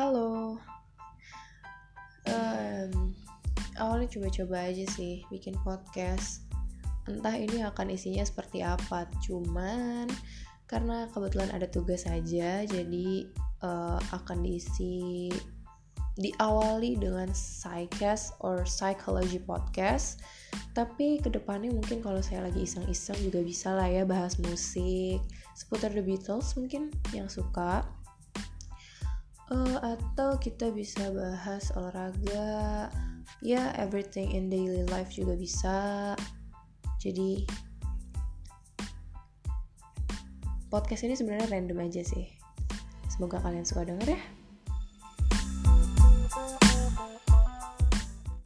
Halo. Um, awalnya coba-coba aja sih bikin podcast. Entah ini akan isinya seperti apa. Cuman karena kebetulan ada tugas saja, jadi uh, akan diisi diawali dengan psychcast or psychology podcast. Tapi ke depannya mungkin kalau saya lagi iseng-iseng juga bisa lah ya bahas musik seputar The Beatles mungkin yang suka uh, atau kita bisa bahas olahraga. Ya everything in daily life juga bisa. Jadi podcast ini sebenarnya random aja sih. Semoga kalian suka denger ya